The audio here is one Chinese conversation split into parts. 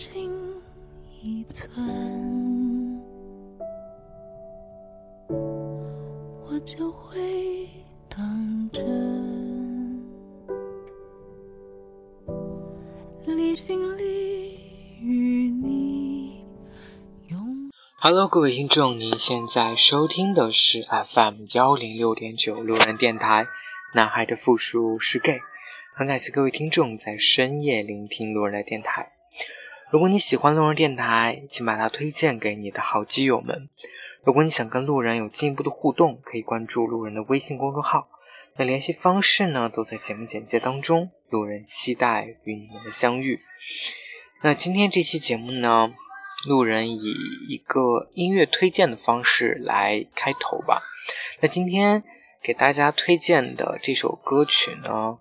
靠近一寸，我就会当真。离心力与你。Hello，各位听众，您现在收听的是 FM 幺零六点九路人电台。男孩的复数是 gay，很感谢各位听众在深夜聆听路人的电台。如果你喜欢路人电台，请把它推荐给你的好基友们。如果你想跟路人有进一步的互动，可以关注路人的微信公众号。那联系方式呢，都在节目简介当中。路人期待与你们的相遇。那今天这期节目呢，路人以一个音乐推荐的方式来开头吧。那今天给大家推荐的这首歌曲呢，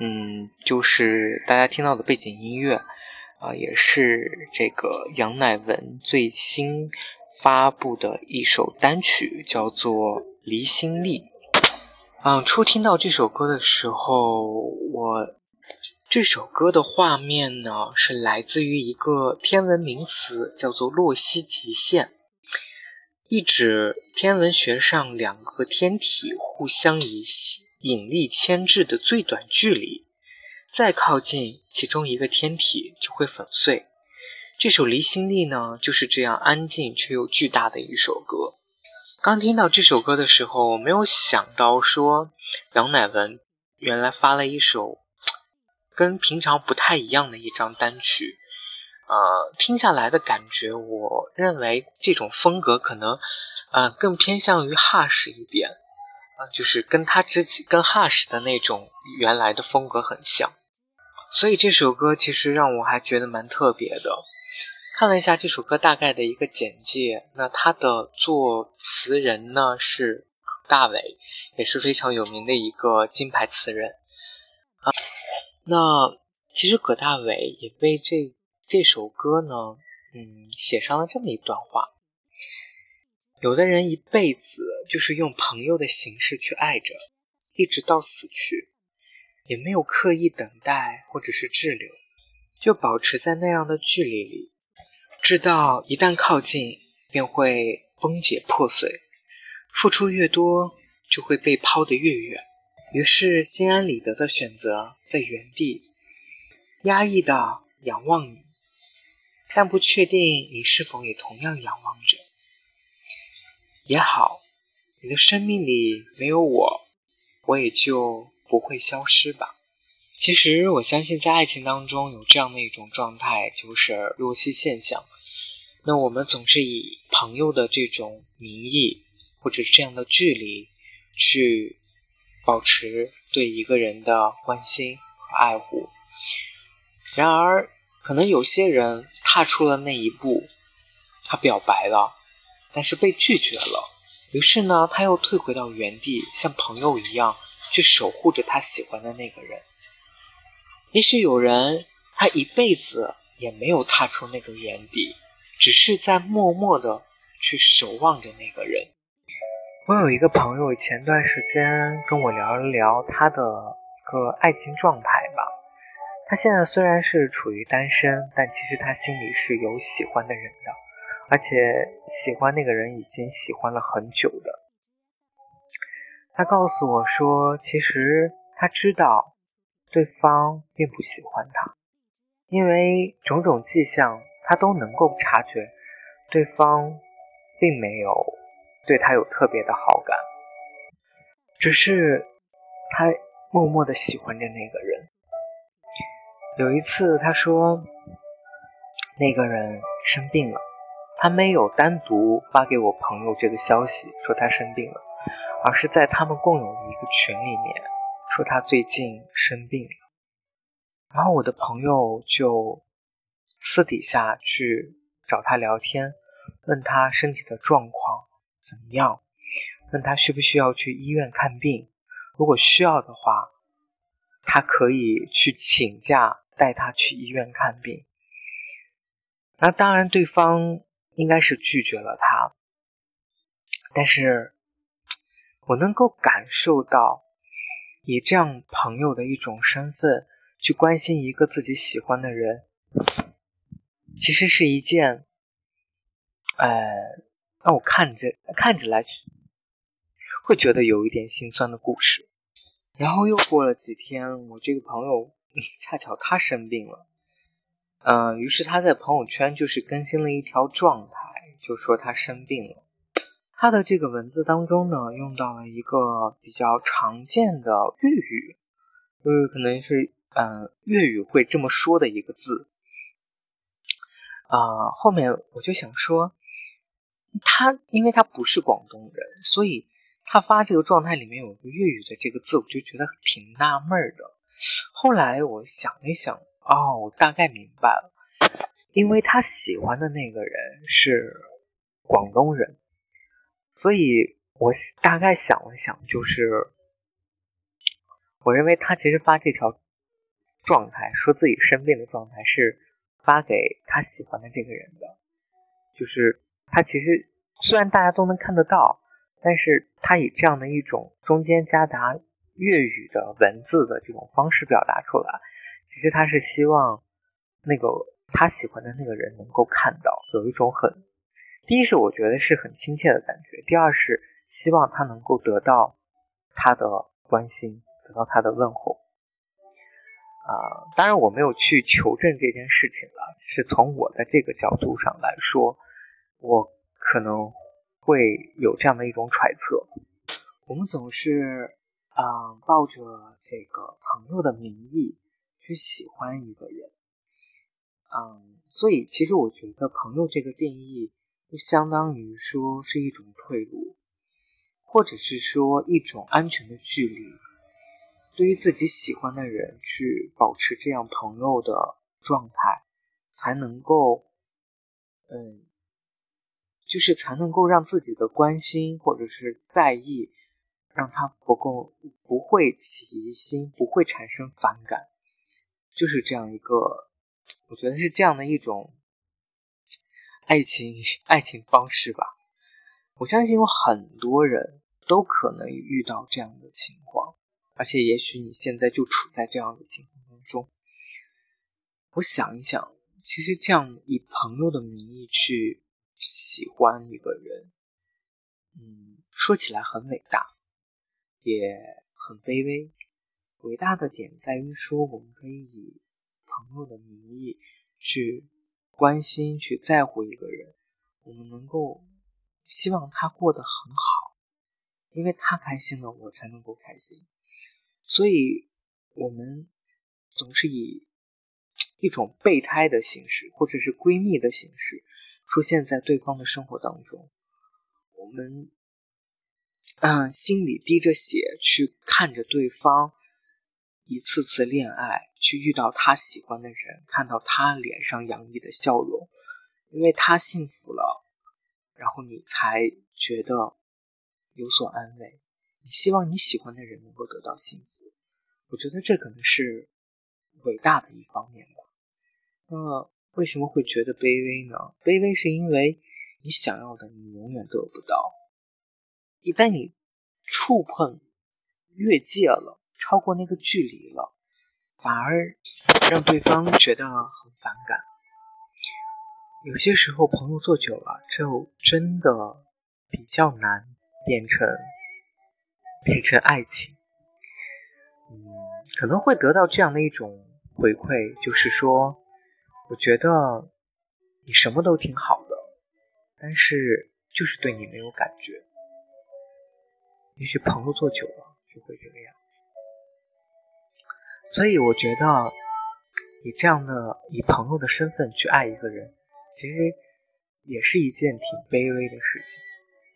嗯，就是大家听到的背景音乐，啊、也是这个杨乃文最新发布的一首单曲，叫做《离心力》。嗯，初听到这首歌的时候，我这首歌的画面呢，是来自于一个天文名词，叫做洛希极限。意指天文学上两个天体互相以引力牵制的最短距离，再靠近其中一个天体就会粉碎。这首《离心力》呢，就是这样安静却又巨大的一首歌。刚听到这首歌的时候，没有想到说杨乃文原来发了一首跟平常不太一样的一张单曲。呃，听下来的感觉，我认为这种风格可能，呃，更偏向于哈什一点，啊、呃，就是跟他之前跟哈什的那种原来的风格很像，所以这首歌其实让我还觉得蛮特别的。看了一下这首歌大概的一个简介，那它的作词人呢是葛大为，也是非常有名的一个金牌词人啊。那其实葛大为也为这。这首歌呢，嗯，写上了这么一段话：有的人一辈子就是用朋友的形式去爱着，一直到死去，也没有刻意等待或者是滞留，就保持在那样的距离里，知道一旦靠近便会崩解破碎，付出越多就会被抛得越远，于是心安理得的选择在原地，压抑的仰望你。但不确定你是否也同样仰望着。也好，你的生命里没有我，我也就不会消失吧。其实我相信，在爱情当中有这样的一种状态，就是洛希现象。那我们总是以朋友的这种名义，或者这样的距离，去保持对一个人的关心和爱护。然而，可能有些人踏出了那一步，他表白了，但是被拒绝了。于是呢，他又退回到原地，像朋友一样去守护着他喜欢的那个人。也许有人他一辈子也没有踏出那个原地，只是在默默的去守望着那个人。我有一个朋友，前段时间跟我聊了聊他的一个爱情状态吧。他现在虽然是处于单身，但其实他心里是有喜欢的人的，而且喜欢那个人已经喜欢了很久的。他告诉我说，其实他知道对方并不喜欢他，因为种种迹象他都能够察觉，对方并没有对他有特别的好感，只是他默默的喜欢着那个人。有一次，他说那个人生病了，他没有单独发给我朋友这个消息，说他生病了，而是在他们共有的一个群里面说他最近生病了。然后我的朋友就私底下去找他聊天，问他身体的状况怎么样，问他需不需要去医院看病，如果需要的话，他可以去请假。带他去医院看病，那当然对方应该是拒绝了他，但是我能够感受到，以这样朋友的一种身份去关心一个自己喜欢的人，其实是一件，呃，让我看着看起来会觉得有一点心酸的故事。然后又过了几天，我这个朋友 恰巧他生病了，嗯，于是他在朋友圈就是更新了一条状态，就说他生病了。他的这个文字当中呢，用到了一个比较常见的粤语，就是可能是嗯粤语会这么说的一个字。啊，后面我就想说，他因为他不是广东人，所以。他发这个状态里面有一个粤语的这个字，我就觉得挺纳闷的。后来我想一想，哦，我大概明白了，因为他喜欢的那个人是广东人，所以我大概想了想，就是我认为他其实发这条状态，说自己生病的状态是发给他喜欢的这个人的，就是他其实虽然大家都能看得到。但是他以这样的一种中间夹杂粤语的文字的这种方式表达出来，其实他是希望那个他喜欢的那个人能够看到，有一种很，第一是我觉得是很亲切的感觉，第二是希望他能够得到他的关心，得到他的问候。啊，当然我没有去求证这件事情了，是从我的这个角度上来说，我可能。会有这样的一种揣测，我们总是啊抱着这个朋友的名义去喜欢一个人，嗯，所以其实我觉得朋友这个定义就相当于说是一种退路，或者是说一种安全的距离，对于自己喜欢的人去保持这样朋友的状态，才能够嗯。就是才能够让自己的关心或者是在意，让他不够不会起疑心，不会产生反感，就是这样一个，我觉得是这样的一种爱情爱情方式吧。我相信有很多人都可能遇到这样的情况，而且也许你现在就处在这样的情况当中。我想一想，其实这样以朋友的名义去。喜欢一个人，嗯，说起来很伟大，也很卑微。伟大的点在于说，我们可以以朋友的名义去关心、去在乎一个人，我们能够希望他过得很好，因为他开心了，我才能够开心。所以，我们总是以一种备胎的形式，或者是闺蜜的形式。出现在对方的生活当中，我们嗯心里滴着血去看着对方一次次恋爱，去遇到他喜欢的人，看到他脸上洋溢的笑容，因为他幸福了，然后你才觉得有所安慰。你希望你喜欢的人能够得到幸福，我觉得这可能是伟大的一方面吧。那么。为什么会觉得卑微呢？卑微是因为你想要的你永远得不到，一旦你触碰越界了，超过那个距离了，反而让对方觉得很反感。有些时候朋友做久了，就真的比较难变成变成爱情。嗯，可能会得到这样的一种回馈，就是说。我觉得你什么都挺好的，但是就是对你没有感觉。也许朋友做久了就会这个样。所以我觉得以这样的以朋友的身份去爱一个人，其实也是一件挺卑微的事情，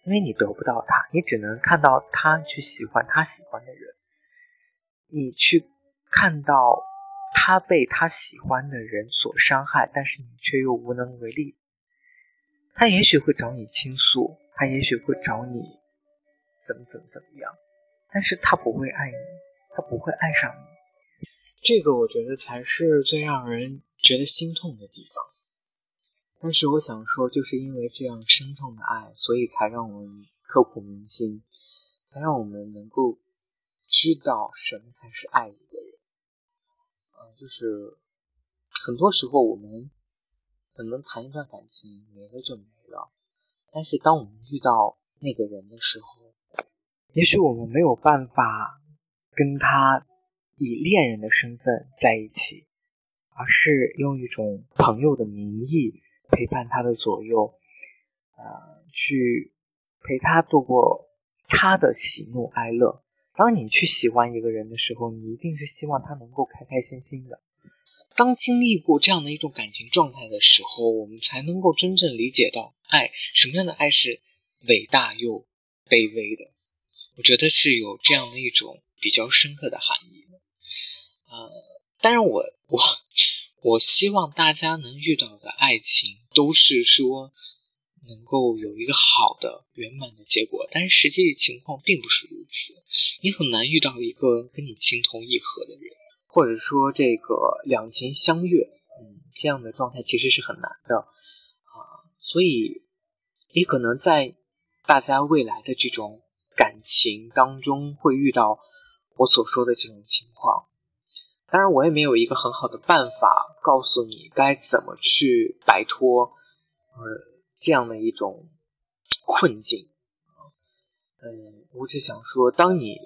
因为你得不到他，你只能看到他去喜欢他喜欢的人，你去看到。他被他喜欢的人所伤害，但是你却又无能为力。他也许会找你倾诉，他也许会找你怎么怎么怎么样，但是他不会爱你，他不会爱上你。这个我觉得才是最让人觉得心痛的地方。但是我想说，就是因为这样深痛的爱，所以才让我们刻骨铭心，才让我们能够知道什么才是爱一个人。就是很多时候，我们可能谈一段感情没了就没了，但是当我们遇到那个人的时候，也许我们没有办法跟他以恋人的身份在一起，而是用一种朋友的名义陪伴他的左右，呃，去陪他度过他的喜怒哀乐。当你去喜欢一个人的时候，你一定是希望他能够开开心心的。当经历过这样的一种感情状态的时候，我们才能够真正理解到爱什么样的爱是伟大又卑微的。我觉得是有这样的一种比较深刻的含义。呃，当然我我我希望大家能遇到的爱情都是说。能够有一个好的圆满的结果，但是实际情况并不是如此。你很难遇到一个跟你情投意合的人，或者说这个两情相悦，嗯，这样的状态其实是很难的啊。所以，也可能在大家未来的这种感情当中会遇到我所说的这种情况。当然，我也没有一个很好的办法告诉你该怎么去摆脱，呃。这样的一种困境嗯，我只想说，当你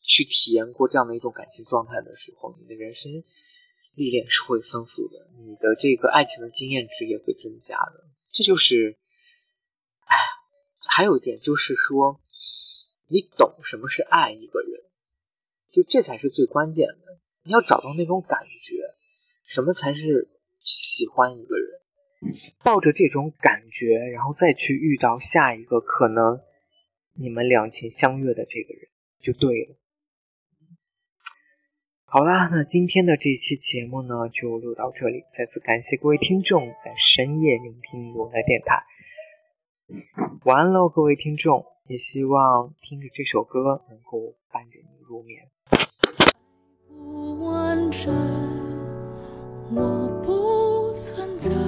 去体验过这样的一种感情状态的时候，你的人生历练是会丰富的，你的这个爱情的经验值也会增加的。这就是，哎，还有一点就是说，你懂什么是爱一个人，就这才是最关键的。你要找到那种感觉，什么才是喜欢一个人。抱着这种感觉，然后再去遇到下一个可能你们两情相悦的这个人，就对了。好啦，那今天的这期节目呢，就录到这里。再次感谢各位听众在深夜聆听我的电台。晚安喽，各位听众，也希望听着这首歌能够伴着你入眠。不完整，我不存在。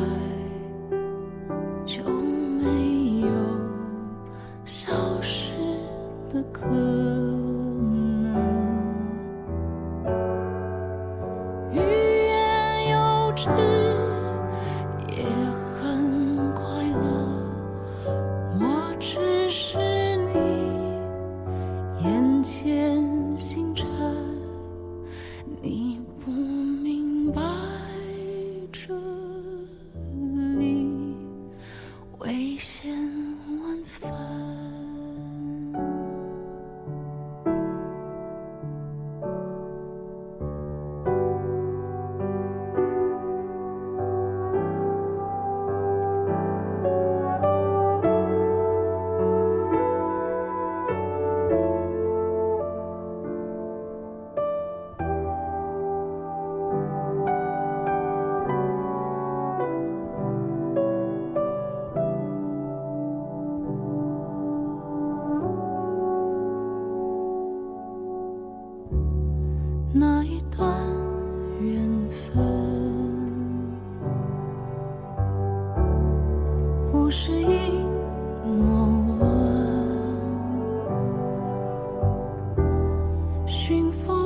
清风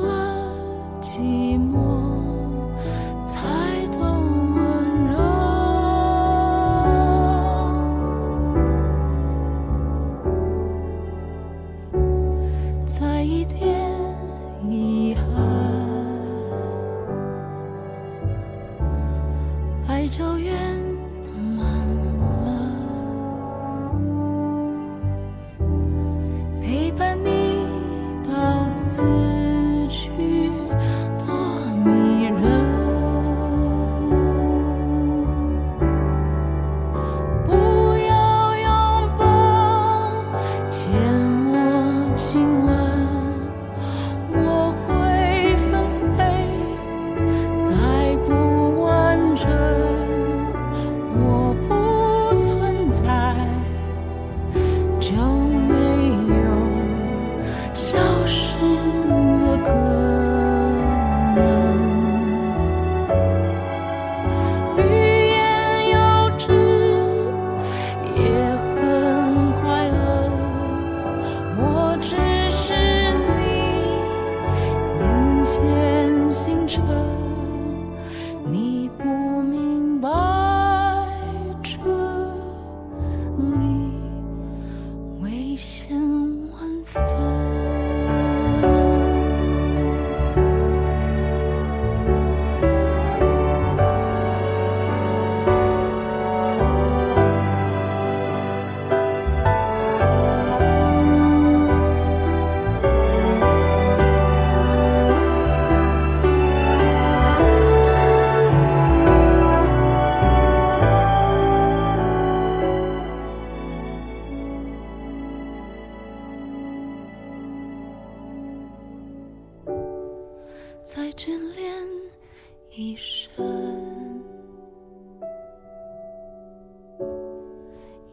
再眷恋一生，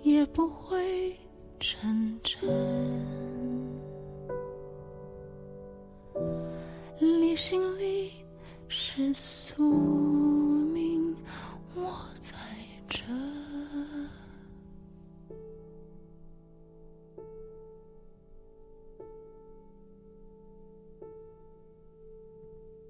也不会成真。你心里是素。